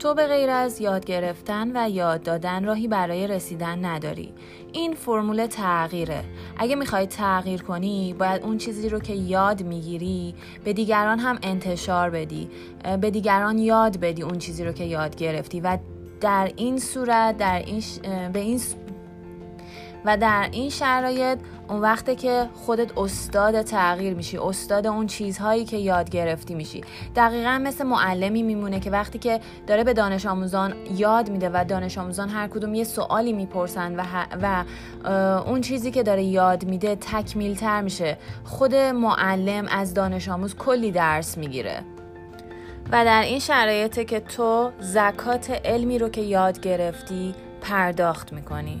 تو به غیر از یاد گرفتن و یاد دادن راهی برای رسیدن نداری. این فرمول تغییره. اگه می‌خوای تغییر کنی باید اون چیزی رو که یاد می‌گیری به دیگران هم انتشار بدی. به دیگران یاد بدی اون چیزی رو که یاد گرفتی و در این صورت در این به این و در این شرایط اون وقته که خودت استاد تغییر میشی استاد اون چیزهایی که یاد گرفتی میشی. دقیقا مثل معلمی میمونه که وقتی که داره به دانش آموزان یاد میده و دانش آموزان هر کدوم یه سوالی می‌پرسن و, و اون چیزی که داره یاد میده تکمیل تر میشه. خود معلم از دانش آموز کلی درس می‌گیره. و در این شرایطه که تو زکات علمی رو که یاد گرفتی پرداخت می‌کنی.